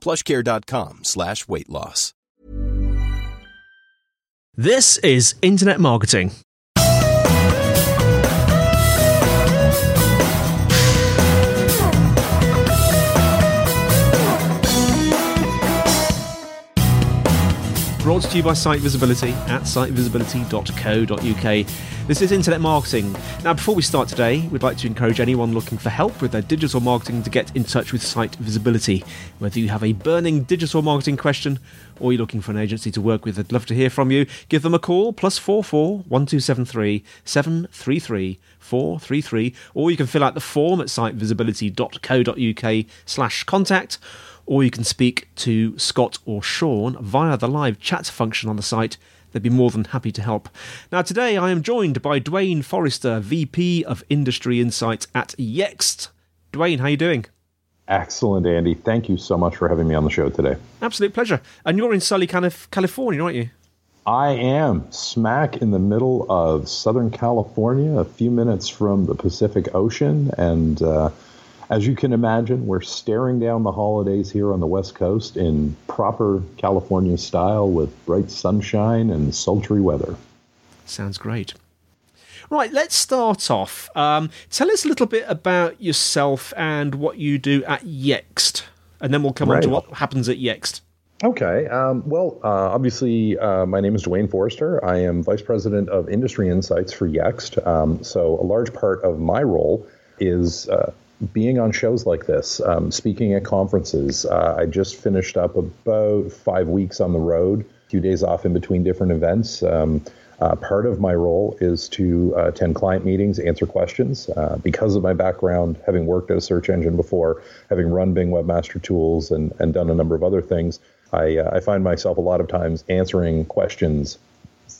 plushcare.com slash weight loss. This is Internet Marketing. Brought to you by Site Visibility at sitevisibility.co.uk. This is Internet Marketing. Now, before we start today, we'd like to encourage anyone looking for help with their digital marketing to get in touch with Site Visibility. Whether you have a burning digital marketing question or you're looking for an agency to work with, I'd love to hear from you. Give them a call, plus 44 1273 733 433, or you can fill out the form at sitevisibility.co.uk slash contact or you can speak to Scott or Sean via the live chat function on the site. They'd be more than happy to help. Now, today I am joined by Duane Forrester, VP of Industry Insights at Yext. Duane, how are you doing? Excellent, Andy. Thank you so much for having me on the show today. Absolute pleasure. And you're in Sully, California, aren't you? I am smack in the middle of Southern California, a few minutes from the Pacific Ocean, and uh, as you can imagine, we're staring down the holidays here on the West Coast in proper California style with bright sunshine and sultry weather. Sounds great. Right, let's start off. Um, tell us a little bit about yourself and what you do at Yext, and then we'll come right. on to what happens at Yext. Okay. Um, well, uh, obviously, uh, my name is Duane Forrester. I am Vice President of Industry Insights for Yext. Um, so, a large part of my role is uh, being on shows like this, um, speaking at conferences. Uh, I just finished up about five weeks on the road, a few days off in between different events. Um, uh, part of my role is to uh, attend client meetings, answer questions. Uh, because of my background, having worked at a search engine before, having run Bing Webmaster Tools, and, and done a number of other things, I, uh, I find myself a lot of times answering questions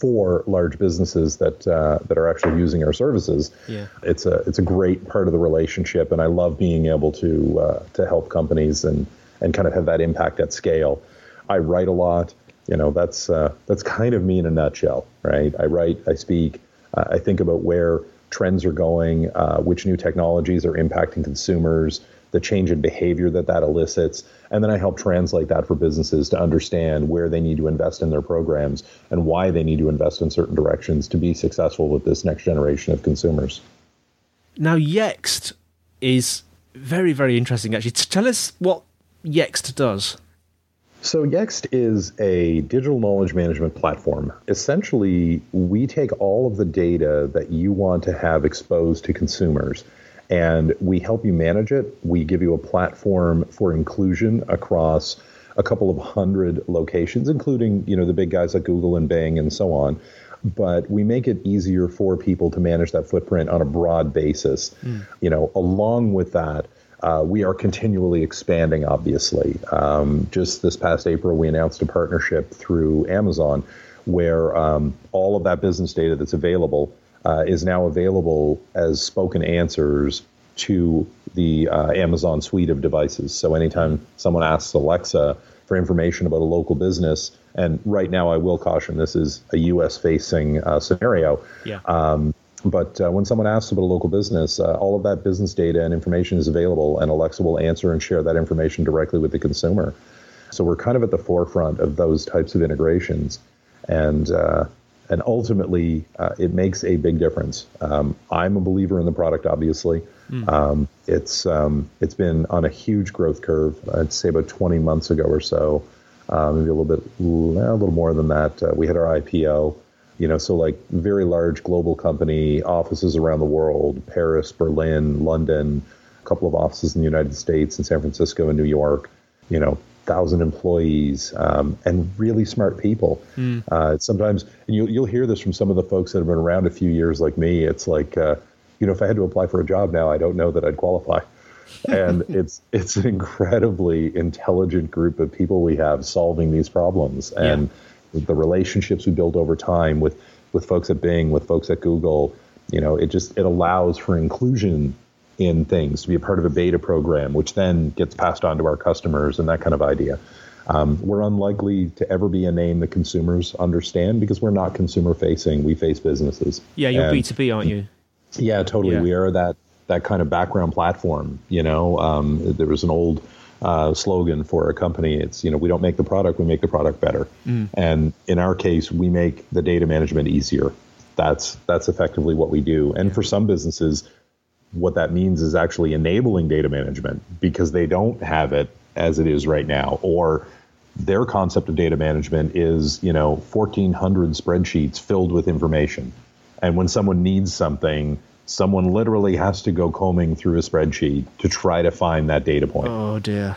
for large businesses that uh, that are actually using our services. Yeah. It's a it's a great part of the relationship, and I love being able to uh, to help companies and and kind of have that impact at scale. I write a lot. You know, that's uh, that's kind of me in a nutshell, right? I write, I speak, uh, I think about where trends are going, uh, which new technologies are impacting consumers, the change in behavior that that elicits. And then I help translate that for businesses to understand where they need to invest in their programs and why they need to invest in certain directions to be successful with this next generation of consumers. Now, Yext is very, very interesting, actually. Tell us what Yext does. So, Yext is a digital knowledge management platform. Essentially, we take all of the data that you want to have exposed to consumers and we help you manage it. We give you a platform for inclusion across a couple of hundred locations, including you know the big guys like Google and Bing and so on. But we make it easier for people to manage that footprint on a broad basis. Mm. You know, along with that. Uh, we are continually expanding, obviously. Um, just this past April, we announced a partnership through Amazon where um, all of that business data that's available uh, is now available as spoken answers to the uh, Amazon suite of devices. So anytime someone asks Alexa for information about a local business, and right now I will caution this is a U.S. facing uh, scenario. Yeah. Um, but uh, when someone asks about a local business, uh, all of that business data and information is available, and Alexa will answer and share that information directly with the consumer. So we're kind of at the forefront of those types of integrations. And uh, and ultimately uh, it makes a big difference. Um, I'm a believer in the product, obviously. Mm. Um, it's um, it's been on a huge growth curve. I'd say about 20 months ago or so. uh, maybe a little bit, a little more than that. Uh, we had our IPO. You know, so like very large global company, offices around the world, Paris, Berlin, London, a couple of offices in the United States, in San Francisco and New York. You know, thousand employees um, and really smart people. Mm. Uh, sometimes, and you'll you'll hear this from some of the folks that have been around a few years, like me. It's like, uh, you know, if I had to apply for a job now, I don't know that I'd qualify. and it's it's an incredibly intelligent group of people we have solving these problems, and yeah. the relationships we build over time with with folks at Bing, with folks at Google. You know, it just it allows for inclusion in things to be a part of a beta program, which then gets passed on to our customers and that kind of idea. Um, we're unlikely to ever be a name that consumers understand because we're not consumer facing. We face businesses. Yeah, you're B two B, aren't you? Yeah, totally. Yeah. We are that that kind of background platform. You know, um, there was an old uh, slogan for a company. It's you know we don't make the product, we make the product better. Mm. And in our case, we make the data management easier. That's that's effectively what we do. And yeah. for some businesses, what that means is actually enabling data management because they don't have it as it is right now, or their concept of data management is you know 1400 spreadsheets filled with information and when someone needs something someone literally has to go combing through a spreadsheet to try to find that data point. Oh dear.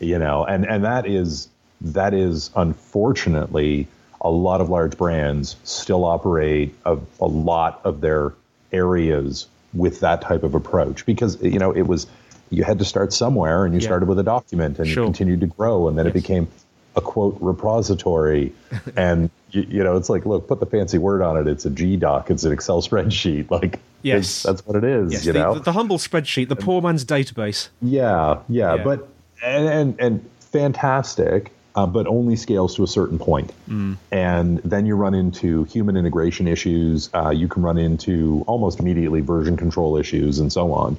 You know, and and that is that is unfortunately a lot of large brands still operate a, a lot of their areas with that type of approach because you know it was you had to start somewhere and you yeah. started with a document and sure. you continued to grow and then yes. it became a quote repository. And you, you, know it's like look put the fancy word on it. It's a g doc it's an excel spreadsheet. Like yes. that's what it is yes, you the, know? the, humble spreadsheet the poor man's database. Yeah. Yeah, yeah. but and, and, and fantastic uh, but only scales to a certain point. Mm. And then you run into human integration issues. Uh, you can run into almost immediately version control issues and so on.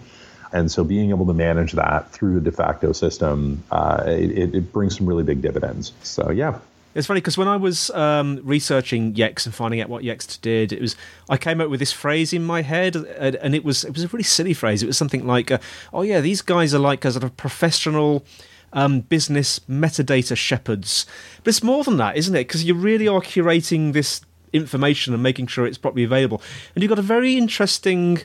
And so being able to manage that through a de facto system, uh, it, it, brings some really big dividends. So yeah. It's funny because when I was um, researching Yext and finding out what Yext did, it was I came up with this phrase in my head, and it was it was a really silly phrase. It was something like, uh, "Oh yeah, these guys are like a sort of professional um, business metadata shepherds." But it's more than that, isn't it? Because you really are curating this information and making sure it's properly available, and you've got a very interesting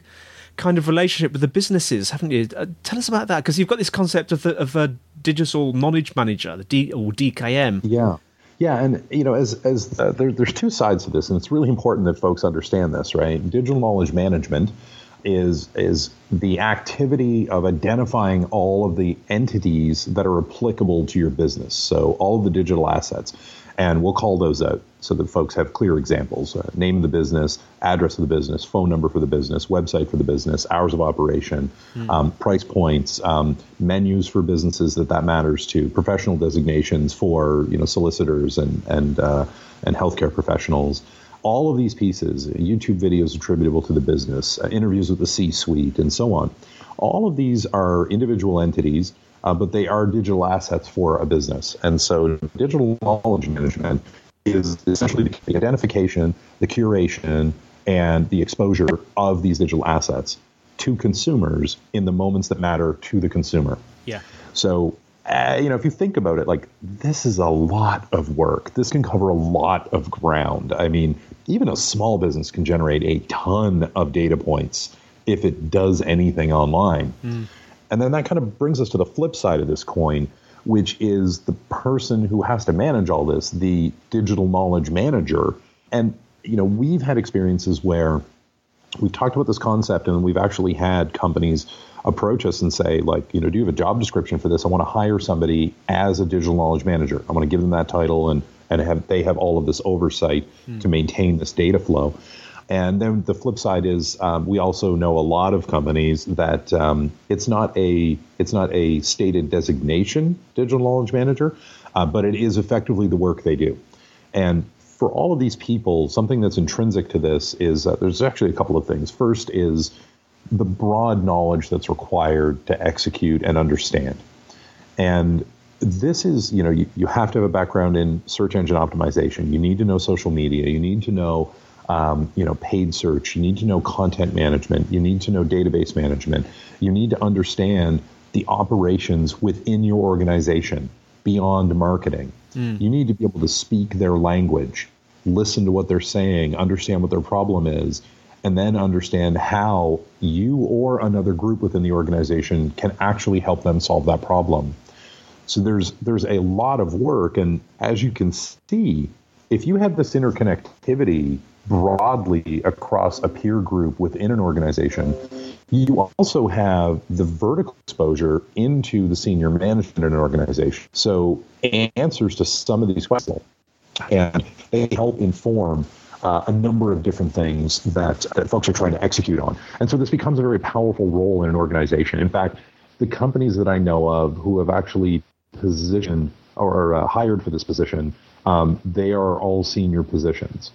kind of relationship with the businesses, haven't you? Uh, tell us about that because you've got this concept of, the, of a digital knowledge manager, the D or DKM. Yeah. Yeah, and you know, as as uh, there, there's two sides to this, and it's really important that folks understand this, right? Digital knowledge management is is the activity of identifying all of the entities that are applicable to your business. So all of the digital assets and we'll call those out so that folks have clear examples uh, name of the business address of the business phone number for the business website for the business hours of operation mm. um, price points um, menus for businesses that that matters to professional designations for you know solicitors and and uh, and healthcare professionals all of these pieces youtube videos attributable to the business uh, interviews with the c-suite and so on all of these are individual entities uh, but they are digital assets for a business. And so digital knowledge management is essentially the identification, the curation, and the exposure of these digital assets to consumers in the moments that matter to the consumer. Yeah. So, uh, you know, if you think about it, like this is a lot of work. This can cover a lot of ground. I mean, even a small business can generate a ton of data points if it does anything online. Mm. And then that kind of brings us to the flip side of this coin, which is the person who has to manage all this, the digital knowledge manager. And, you know, we've had experiences where we've talked about this concept and we've actually had companies approach us and say, like, you know, do you have a job description for this? I want to hire somebody as a digital knowledge manager. I want to give them that title and and have they have all of this oversight mm. to maintain this data flow. And then the flip side is um, we also know a lot of companies that um, it's not a it's not a stated designation digital knowledge manager, uh, but it is effectively the work they do. And for all of these people, something that's intrinsic to this is uh, there's actually a couple of things. First is the broad knowledge that's required to execute and understand. And this is, you know, you, you have to have a background in search engine optimization. You need to know social media. You need to know um, you know, paid search. You need to know content management. You need to know database management. You need to understand the operations within your organization beyond marketing. Mm. You need to be able to speak their language, listen to what they're saying, understand what their problem is, and then understand how you or another group within the organization can actually help them solve that problem. So there's there's a lot of work, and as you can see, if you have this interconnectivity broadly across a peer group within an organization, you also have the vertical exposure into the senior management in an organization. So answers to some of these questions, and they help inform uh, a number of different things that, that folks are trying to execute on. And so this becomes a very powerful role in an organization. In fact, the companies that I know of who have actually positioned or uh, hired for this position, um, they are all senior positions.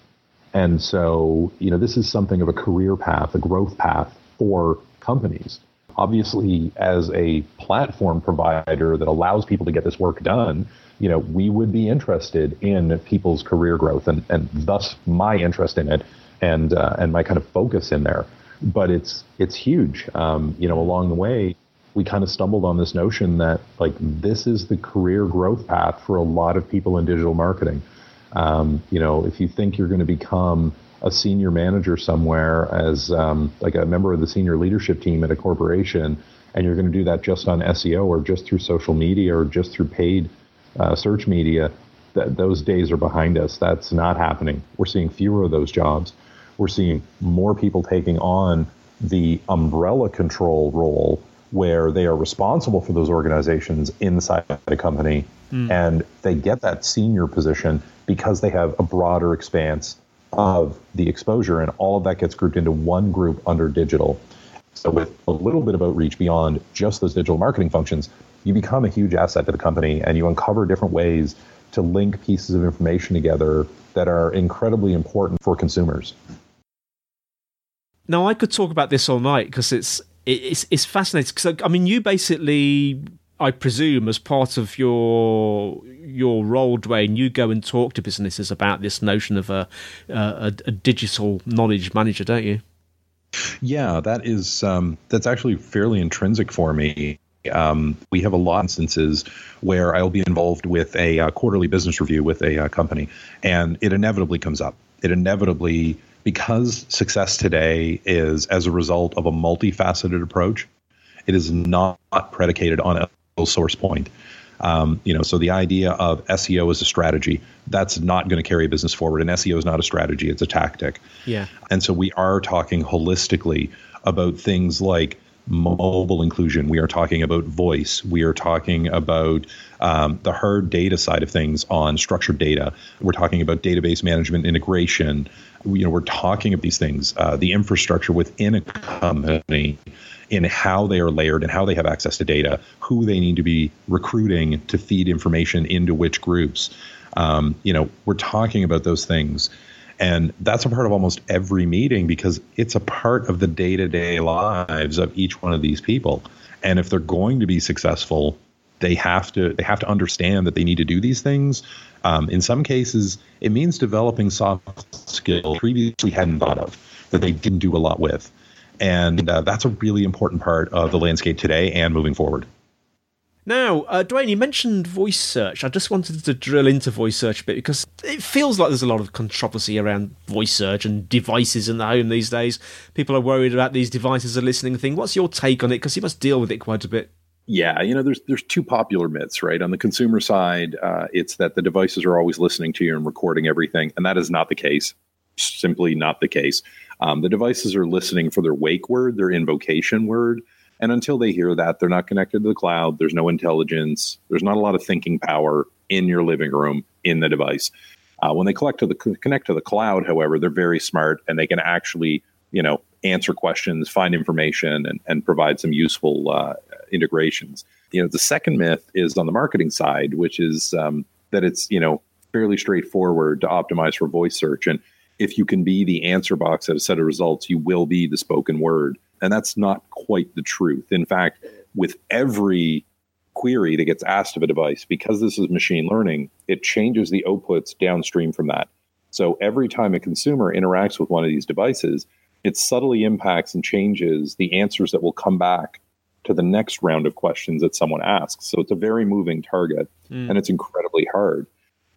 And so, you know, this is something of a career path, a growth path for companies. Obviously, as a platform provider that allows people to get this work done, you know, we would be interested in people's career growth and, and thus my interest in it and, uh, and my kind of focus in there. But it's, it's huge. Um, you know, along the way, we kind of stumbled on this notion that like this is the career growth path for a lot of people in digital marketing. Um, you know, if you think you're going to become a senior manager somewhere as um, like a member of the senior leadership team at a corporation, and you're going to do that just on SEO or just through social media or just through paid uh, search media, those days are behind us. That's not happening. We're seeing fewer of those jobs. We're seeing more people taking on the umbrella control role where they are responsible for those organizations inside the company mm. and they get that senior position because they have a broader expanse of the exposure and all of that gets grouped into one group under digital so with a little bit of outreach beyond just those digital marketing functions you become a huge asset to the company and you uncover different ways to link pieces of information together that are incredibly important for consumers. Now, I could talk about this all night because it's it's it's fascinating. Because I mean, you basically, I presume, as part of your your role, Duane, you go and talk to businesses about this notion of a a, a digital knowledge manager, don't you? Yeah, that is um, that's actually fairly intrinsic for me. Um, we have a lot of instances where I'll be involved with a uh, quarterly business review with a uh, company, and it inevitably comes up. It inevitably, because success today is as a result of a multifaceted approach, it is not predicated on a source point. Um, you know, so the idea of SEO as a strategy that's not going to carry a business forward, and SEO is not a strategy; it's a tactic. Yeah. And so we are talking holistically about things like mobile inclusion. We are talking about voice. We are talking about um, the hard data side of things on structured data. We're talking about database management integration. We, you know, we're talking of these things, uh, the infrastructure within a company in how they are layered and how they have access to data, who they need to be recruiting to feed information into which groups. Um, you know, we're talking about those things. And that's a part of almost every meeting because it's a part of the day to day lives of each one of these people. And if they're going to be successful, they have to they have to understand that they need to do these things. Um, in some cases, it means developing soft skills previously hadn't thought of that they didn't do a lot with, and uh, that's a really important part of the landscape today and moving forward. Now, uh, Duane, you mentioned voice search. I just wanted to drill into voice search a bit because it feels like there's a lot of controversy around voice search and devices in the home these days. People are worried about these devices are listening thing. What's your take on it? Because you must deal with it quite a bit. Yeah, you know, there's there's two popular myths, right? On the consumer side, uh, it's that the devices are always listening to you and recording everything, and that is not the case. Simply not the case. Um, the devices are listening for their wake word, their invocation word, and until they hear that, they're not connected to the cloud. There's no intelligence. There's not a lot of thinking power in your living room in the device. Uh, when they to the connect to the cloud, however, they're very smart and they can actually, you know, answer questions, find information, and, and provide some useful uh, integrations. You know, the second myth is on the marketing side, which is um, that it's you know fairly straightforward to optimize for voice search, and if you can be the answer box at a set of results, you will be the spoken word. And that's not quite the truth. In fact, with every query that gets asked of a device, because this is machine learning, it changes the outputs downstream from that. So every time a consumer interacts with one of these devices, it subtly impacts and changes the answers that will come back to the next round of questions that someone asks. So it's a very moving target mm. and it's incredibly hard.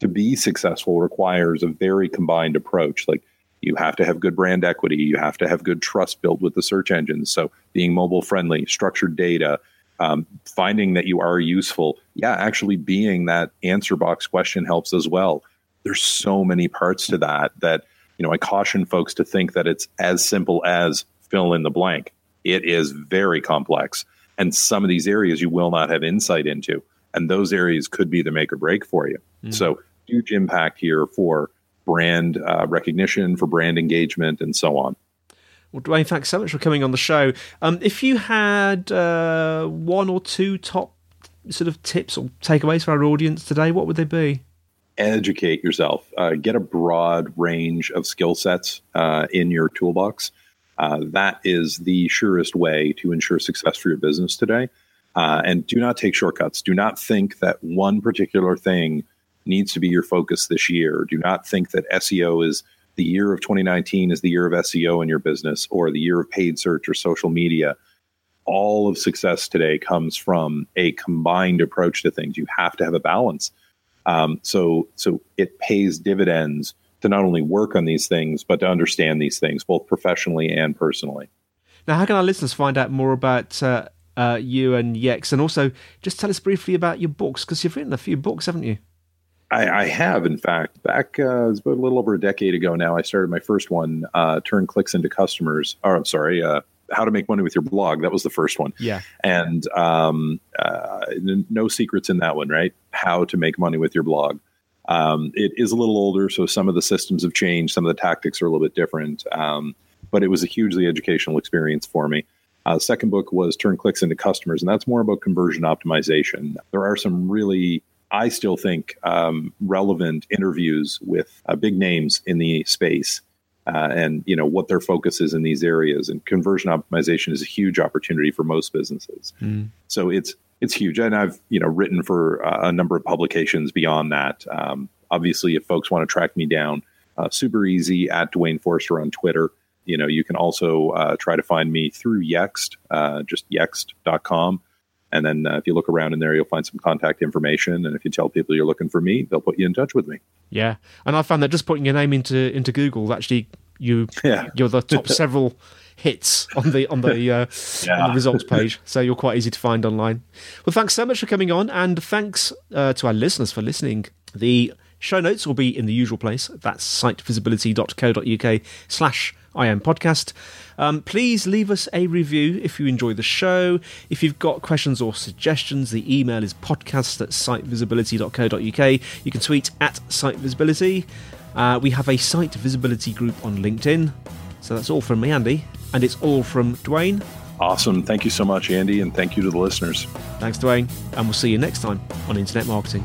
to be successful requires a very combined approach. Like you have to have good brand equity, you have to have good trust built with the search engines. So being mobile friendly, structured data, um, finding that you are useful. Yeah, actually being that answer box question helps as well. There's so many parts to that that you know I caution folks to think that it's as simple as fill in the blank. It is very complex, and some of these areas you will not have insight into, and those areas could be the make or break for you. Mm. So huge impact here for brand uh, recognition, for brand engagement, and so on. Well, Duane, thanks so much for coming on the show. Um, if you had uh, one or two top sort of tips or takeaways for our audience today, what would they be? Educate yourself. Uh, get a broad range of skill sets uh, in your toolbox. Uh, that is the surest way to ensure success for your business today. Uh, and do not take shortcuts. Do not think that one particular thing needs to be your focus this year. Do not think that SEO is the year of 2019 is the year of SEO in your business or the year of paid search or social media. All of success today comes from a combined approach to things. You have to have a balance. Um, so, so it pays dividends to not only work on these things, but to understand these things, both professionally and personally. Now, how can our listeners find out more about uh, uh, you and Yext? And also, just tell us briefly about your books, because you've written a few books, haven't you? I, I have, in fact, back uh, a little over a decade ago now. I started my first one, uh, "Turn Clicks into Customers." Or I'm sorry, uh, "How to Make Money with Your Blog." That was the first one. Yeah. And um, uh, no secrets in that one, right? How to make money with your blog. Um, it is a little older, so some of the systems have changed. Some of the tactics are a little bit different. Um, but it was a hugely educational experience for me. Uh, the second book was Turn Clicks into Customers, and that's more about conversion optimization. There are some really I still think um, relevant interviews with uh, big names in the space uh, and you know what their focus is in these areas. And conversion optimization is a huge opportunity for most businesses. Mm. So it's it's huge, and I've you know written for uh, a number of publications beyond that. Um, obviously, if folks want to track me down, uh, super easy at Duane Forrester on Twitter. You know, you can also uh, try to find me through Yext, uh, just yext.com. And then uh, if you look around in there, you'll find some contact information. And if you tell people you're looking for me, they'll put you in touch with me. Yeah, and I found that just putting your name into into Google actually you yeah. you're the top several hits on the on the, uh, yeah. on the results page. So you're quite easy to find online. Well, thanks so much for coming on, and thanks uh, to our listeners for listening. The show notes will be in the usual place. That's sitevisibility.co.uk slash IM podcast. Um, please leave us a review if you enjoy the show. If you've got questions or suggestions, the email is podcast at sitevisibility.co.uk. You can tweet at sitevisibility. Uh, we have a site visibility group on LinkedIn. So that's all from me, Andy. And it's all from Duane. Awesome. Thank you so much, Andy. And thank you to the listeners. Thanks, Duane. And we'll see you next time on Internet Marketing.